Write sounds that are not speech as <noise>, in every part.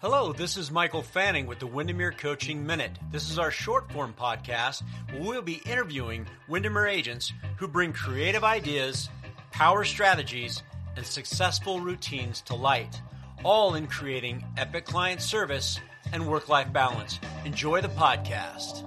Hello, this is Michael Fanning with the Windermere Coaching Minute. This is our short form podcast where we'll be interviewing Windermere agents who bring creative ideas, power strategies, and successful routines to light, all in creating epic client service and work life balance. Enjoy the podcast.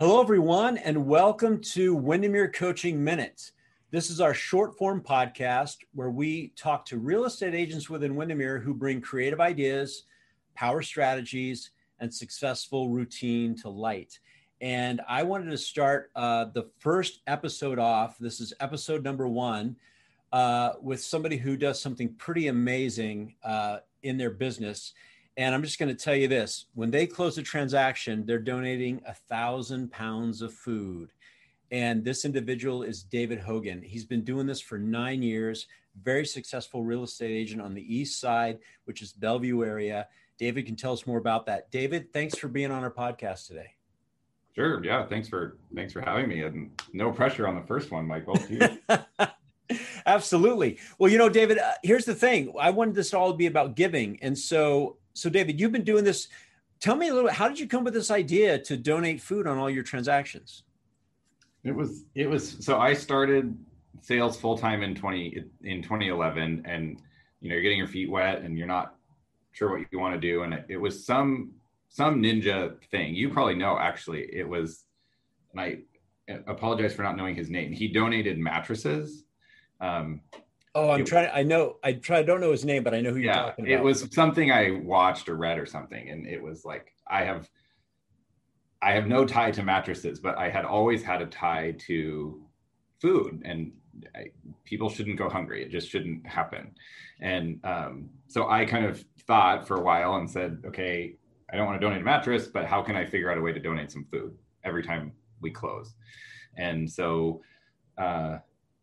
Hello, everyone, and welcome to Windermere Coaching Minutes. This is our short form podcast where we talk to real estate agents within Windermere who bring creative ideas, power strategies, and successful routine to light. And I wanted to start uh, the first episode off. This is episode number one uh, with somebody who does something pretty amazing uh, in their business. And I'm just going to tell you this when they close a transaction, they're donating a thousand pounds of food. And this individual is David Hogan. He's been doing this for nine years, very successful real estate agent on the east side, which is Bellevue area. David can tell us more about that. David, thanks for being on our podcast today. Sure. Yeah. Thanks for thanks for having me. And no pressure on the first one, Michael. <laughs> Absolutely. Well, you know, David, uh, here's the thing. I wanted this all to be about giving. And so so David, you've been doing this. Tell me a little. How did you come with this idea to donate food on all your transactions? It was it was so I started sales full time in twenty in 2011, and you know you're getting your feet wet and you're not sure what you want to do, and it, it was some some ninja thing. You probably know actually. It was, and I apologize for not knowing his name. He donated mattresses. Um, Oh, I'm it, trying. I know. I try. I don't know his name, but I know who you're yeah, talking about. It was something I watched or read or something, and it was like I have. I have no tie to mattresses, but I had always had a tie to food, and I, people shouldn't go hungry. It just shouldn't happen. And um, so I kind of thought for a while and said, okay, I don't want to donate a mattress, but how can I figure out a way to donate some food every time we close? And so uh,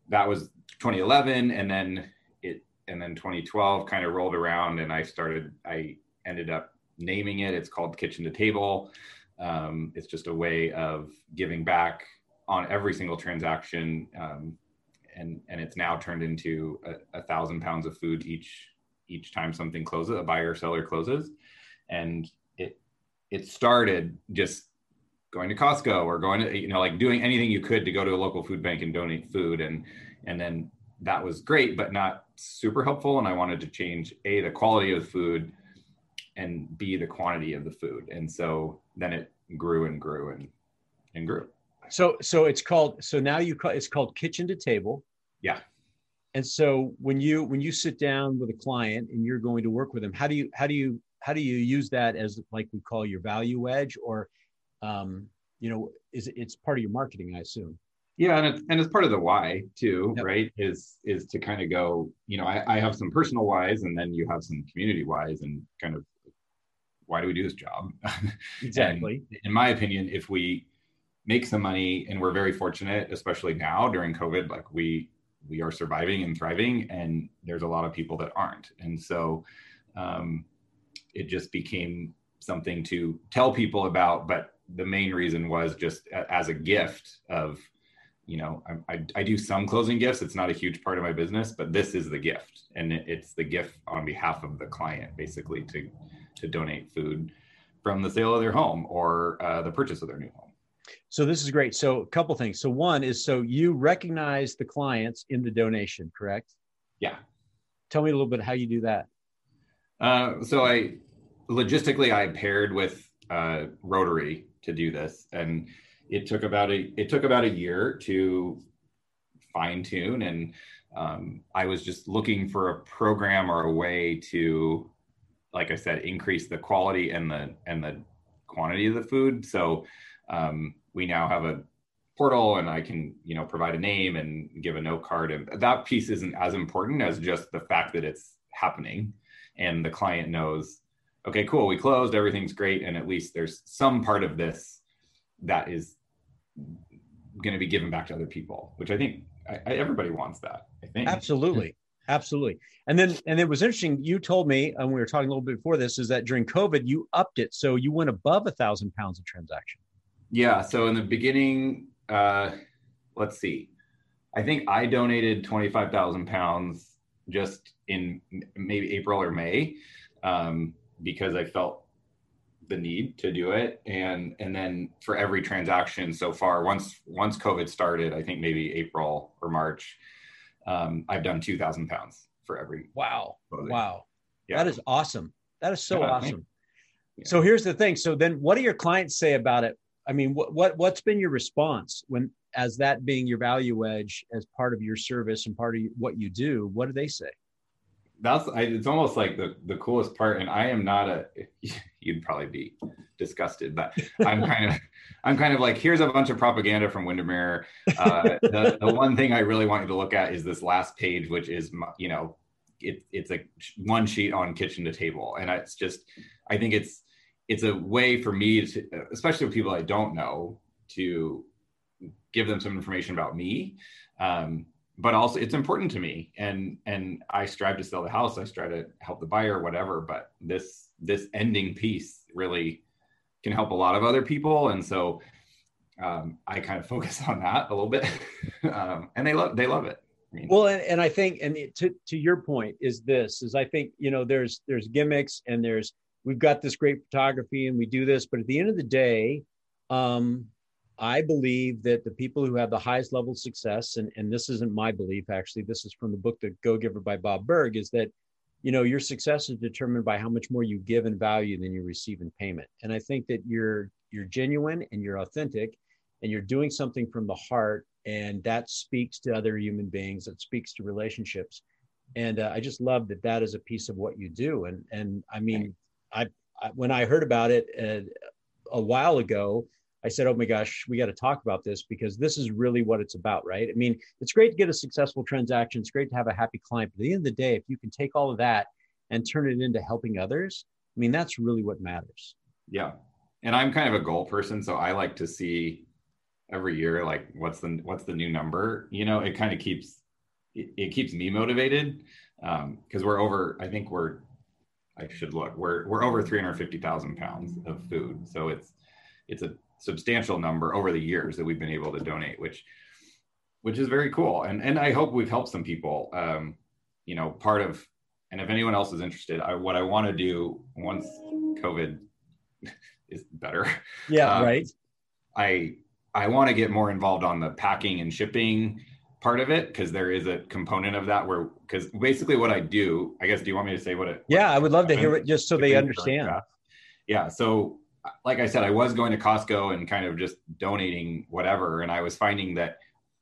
that was 2011 and then it and then 2012 kind of rolled around and i started i ended up naming it. It's called kitchen to table. Um, it's just a way of giving back on every single transaction um, and and it's now turned into a, a, thousand pounds of food each each time something closes a buyer seller closes. And it it started just going to costco or going to you know like doing anything you could to go to a local food bank and donate food. And and then that was great but not super helpful. And i wanted to change a the quality of the food and b the quantity of the food. And so then it grew and grew and and grew. So so it's called so now you call it's called kitchen to table. Yeah. And so when you when you sit down with a client and you're going to work with them how do you how do you how do you use that as like we call your value edge? Or um you know is it's part of your marketing i assume. Yeah and it's, and it's part of the why too yep. right? Is is to kind of go you know I, I have some personal whys and then you have some community whys and kind of why do we do this job? <laughs> Exactly. in my opinion if we make some money and we're very fortunate especially now during covid like we we are surviving and thriving and there's a lot of people that aren't. And so um, it just became something to tell people about but the main reason was just as a gift of you know I, I, I, do some closing gifts. It's not a huge part of my business but this is the gift. And it's the gift on behalf of the client basically to to donate food from the sale of their home or uh, the purchase of their new home. So this is great. So a couple things. So one is so you recognize the clients in the donation correct? Yeah. Tell me a little bit how you do that. Uh, so i logistically i paired with uh, rotary to do this and it took about a it took about a year to fine tune and um, i was just looking for a program or a way to like I said, increase the quality and the and the quantity of the food. So um, we now have a portal and I can, you know, provide a name and give a note card. And that piece isn't as important as just the fact that it's happening and the client knows, okay, cool, we closed, everything's great. And at least there's some part of this that is going to be given back to other people, which I think I, I, everybody wants that. I think. Absolutely. Absolutely. And then, and it was interesting. You told me, and we were talking a little bit before this, is that during COVID, you upped it. So you went above a thousand pounds of transaction. Yeah. So in the beginning, uh, let's see. I think I donated 25,000 pounds just in maybe April or May um, because I felt the need to do it. And, and then for every transaction so far, once, once COVID started, I think maybe April or March, um, I've done 2000 pounds for every. Wow. Clothing. Wow. Yeah. That is awesome. That is so yeah, awesome. Yeah. So here's the thing. So then what do your clients say about it I mean, what, what what's been your response when, as that being your value edge as part of your service and part of what you do? What do they say? That's I, it's almost like the the coolest part, and I am not a. <laughs> You'd probably be disgusted, but I'm kind of <laughs> I'm kind of like here's a bunch of propaganda from Windermere. Uh, the the one thing I really want you to look at is this last page, which is you know it, it's a one sheet on kitchen to table, and it's just I think it's it's a way for me to, especially with people I don't know, to give them some information about me. Um, but also it's important to me and and I strive to sell the house. I strive to help the buyer, whatever. But this this ending piece really can help a lot of other people. And so um, I kind of <laughs> focus on that a little bit. <laughs> um, and they love they love it. I mean, well, and, and I think, and to, to your point is this, is I think, you know, there's, there's gimmicks and there's we've got this great photography and we do this but at the end of the day um, i believe that the people who have the highest level of success and, and this isn't my belief actually this is from the book the go giver by bob burg is that you know your success is determined by how much more you give in value than you receive in payment. And i think that you're you're genuine and you're authentic and you're doing something from the heart and that speaks to other human beings that speaks to relationships. And uh, i just love that that is a piece of what you do. And and i mean I, I when I heard about it uh, a while ago, I said, "Oh my gosh, we got to talk about this because this is really what it's about, right?" I mean, it's great to get a successful transaction. It's great to have a happy client, but at the end of the day, if you can take all of that and turn it into helping others, I mean, that's really what matters. Yeah, and I'm kind of a goal person, so I like to see every year like what's the what's the new number. You know, it kind of keeps it, it keeps me motivated Um, because um, we're over. I think we're I should look. We're we're over 350,000 pounds of food, so it's it's a substantial number over the years that we've been able to donate, which which is very cool. And and I hope we've helped some people. Um, you know, part of and if anyone else is interested, I, what I want to do once COVID <laughs> is better. Yeah, um, right. I I want to get more involved on the packing and shipping part of it because there is a component of that where because basically what I do, I guess, do you want me to say what it? Yeah, what I would love to hear it just so they understand. Yeah, so like I said, I was going to Costco and kind of just donating whatever, and I was finding that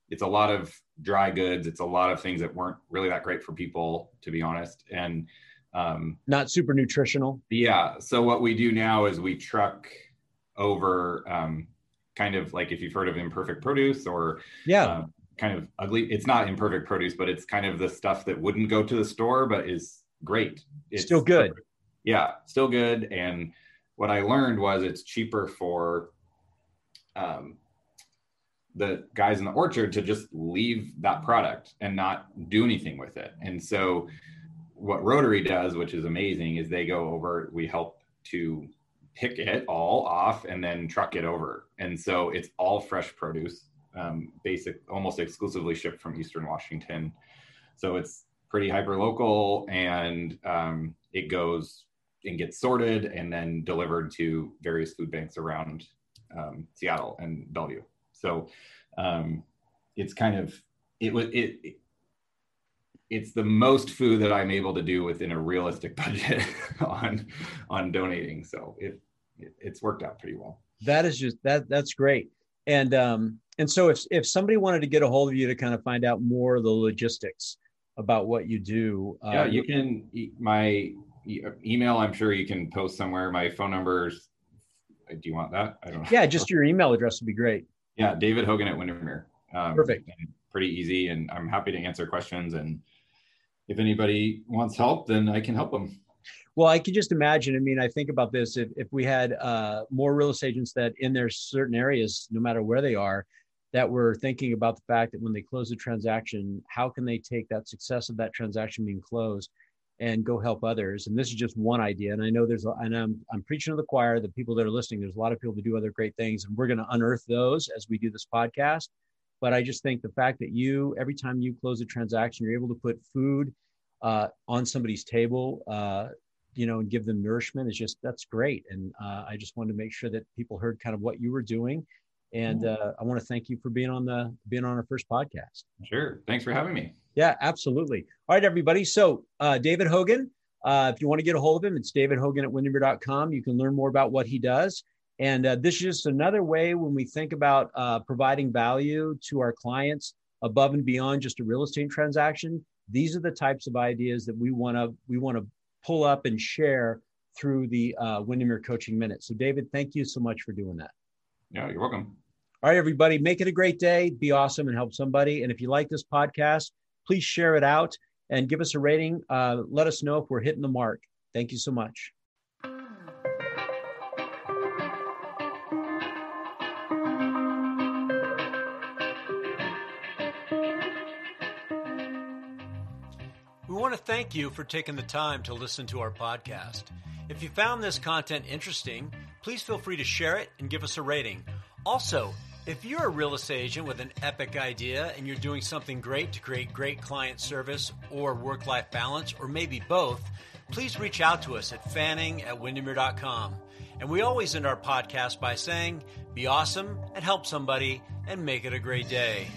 it's a lot of dry goods. It's a lot of things that weren't really that great for people, to be honest, and um, not super nutritional. Yeah. So what we do now is we truck over um, kind of like if you've heard of imperfect produce or yeah. Um, kind of ugly. It's not imperfect produce, but it's kind of the stuff that wouldn't go to the store, but is great. It's still good. Yeah, still good. And what I learned was it's cheaper for um, the guys in the orchard to just leave that product and not do anything with it. And so, what Rotary does, which is amazing, is they go over, we help to pick it all off and then truck it over. And so, it's all fresh produce um, basic, almost exclusively shipped from Eastern Washington. So it's pretty hyper local and um, it goes and gets sorted and then delivered to various food banks around um, Seattle and Bellevue. So um, it's kind of, it was, it, it, it's the most food that I'm able to do within a realistic <laughs> budget on, on donating. So it, it it's worked out pretty well. That is just, that, that's great. And, um, and so if if somebody wanted to get a hold of you to kind of find out more of the logistics about what you do, uh, yeah, you can. My email, I'm sure you can post somewhere. My phone number is, do you want that? I don't know. Yeah, just your email address would be great. Yeah, David Hogan at Windermere. Um, Perfect. Pretty easy, and I'm happy to answer questions. And if anybody wants help, then I can help them. Well, I can just imagine. I mean, I think about this. If, if we had uh, more real estate agents that in their certain areas, no matter where they are, that were thinking about the fact that when they close a transaction, how can they take that success of that transaction being closed and go help others? And this is just one idea. And I know there's, and I'm, I'm preaching to the choir, the people that are listening, there's a lot of people that do other great things, and we're going to unearth those as we do this podcast. But I just think the fact that you, every time you close a transaction, you're able to put food uh, on somebody's table, uh, you know, and give them nourishment is just that's great. And uh, I just wanted to make sure that people heard kind of what you were doing. And uh, I want to thank you for being on the being on our first podcast. Sure. Thanks for having me. Yeah, absolutely. All right, everybody. So uh, David Hogan, uh, if you want to get a hold of him, it's David Hogan at Windermere.com. You can learn more about what he does. And uh, this is just another way when we think about uh, providing value to our clients above and beyond just a real estate transaction. These are the types of ideas that we want to we want to pull up and share through the uh, Windermere Coaching Minute. So, David, thank you so much for doing that. Yeah, you're welcome. All right, everybody, make it a great day. Be awesome and help somebody. And if you like this podcast, please share it out and give us a rating. Uh, let us know if we're hitting the mark. Thank you so much. We want to thank you for taking the time to listen to our podcast. If you found this content interesting, please feel free to share it and give us a rating. Also, if you're a real estate agent with an epic idea and you're doing something great to create great client service or work life balance, or maybe both, please reach out to us at fanning at windermere.com. And we always end our podcast by saying, be awesome and help somebody and make it a great day.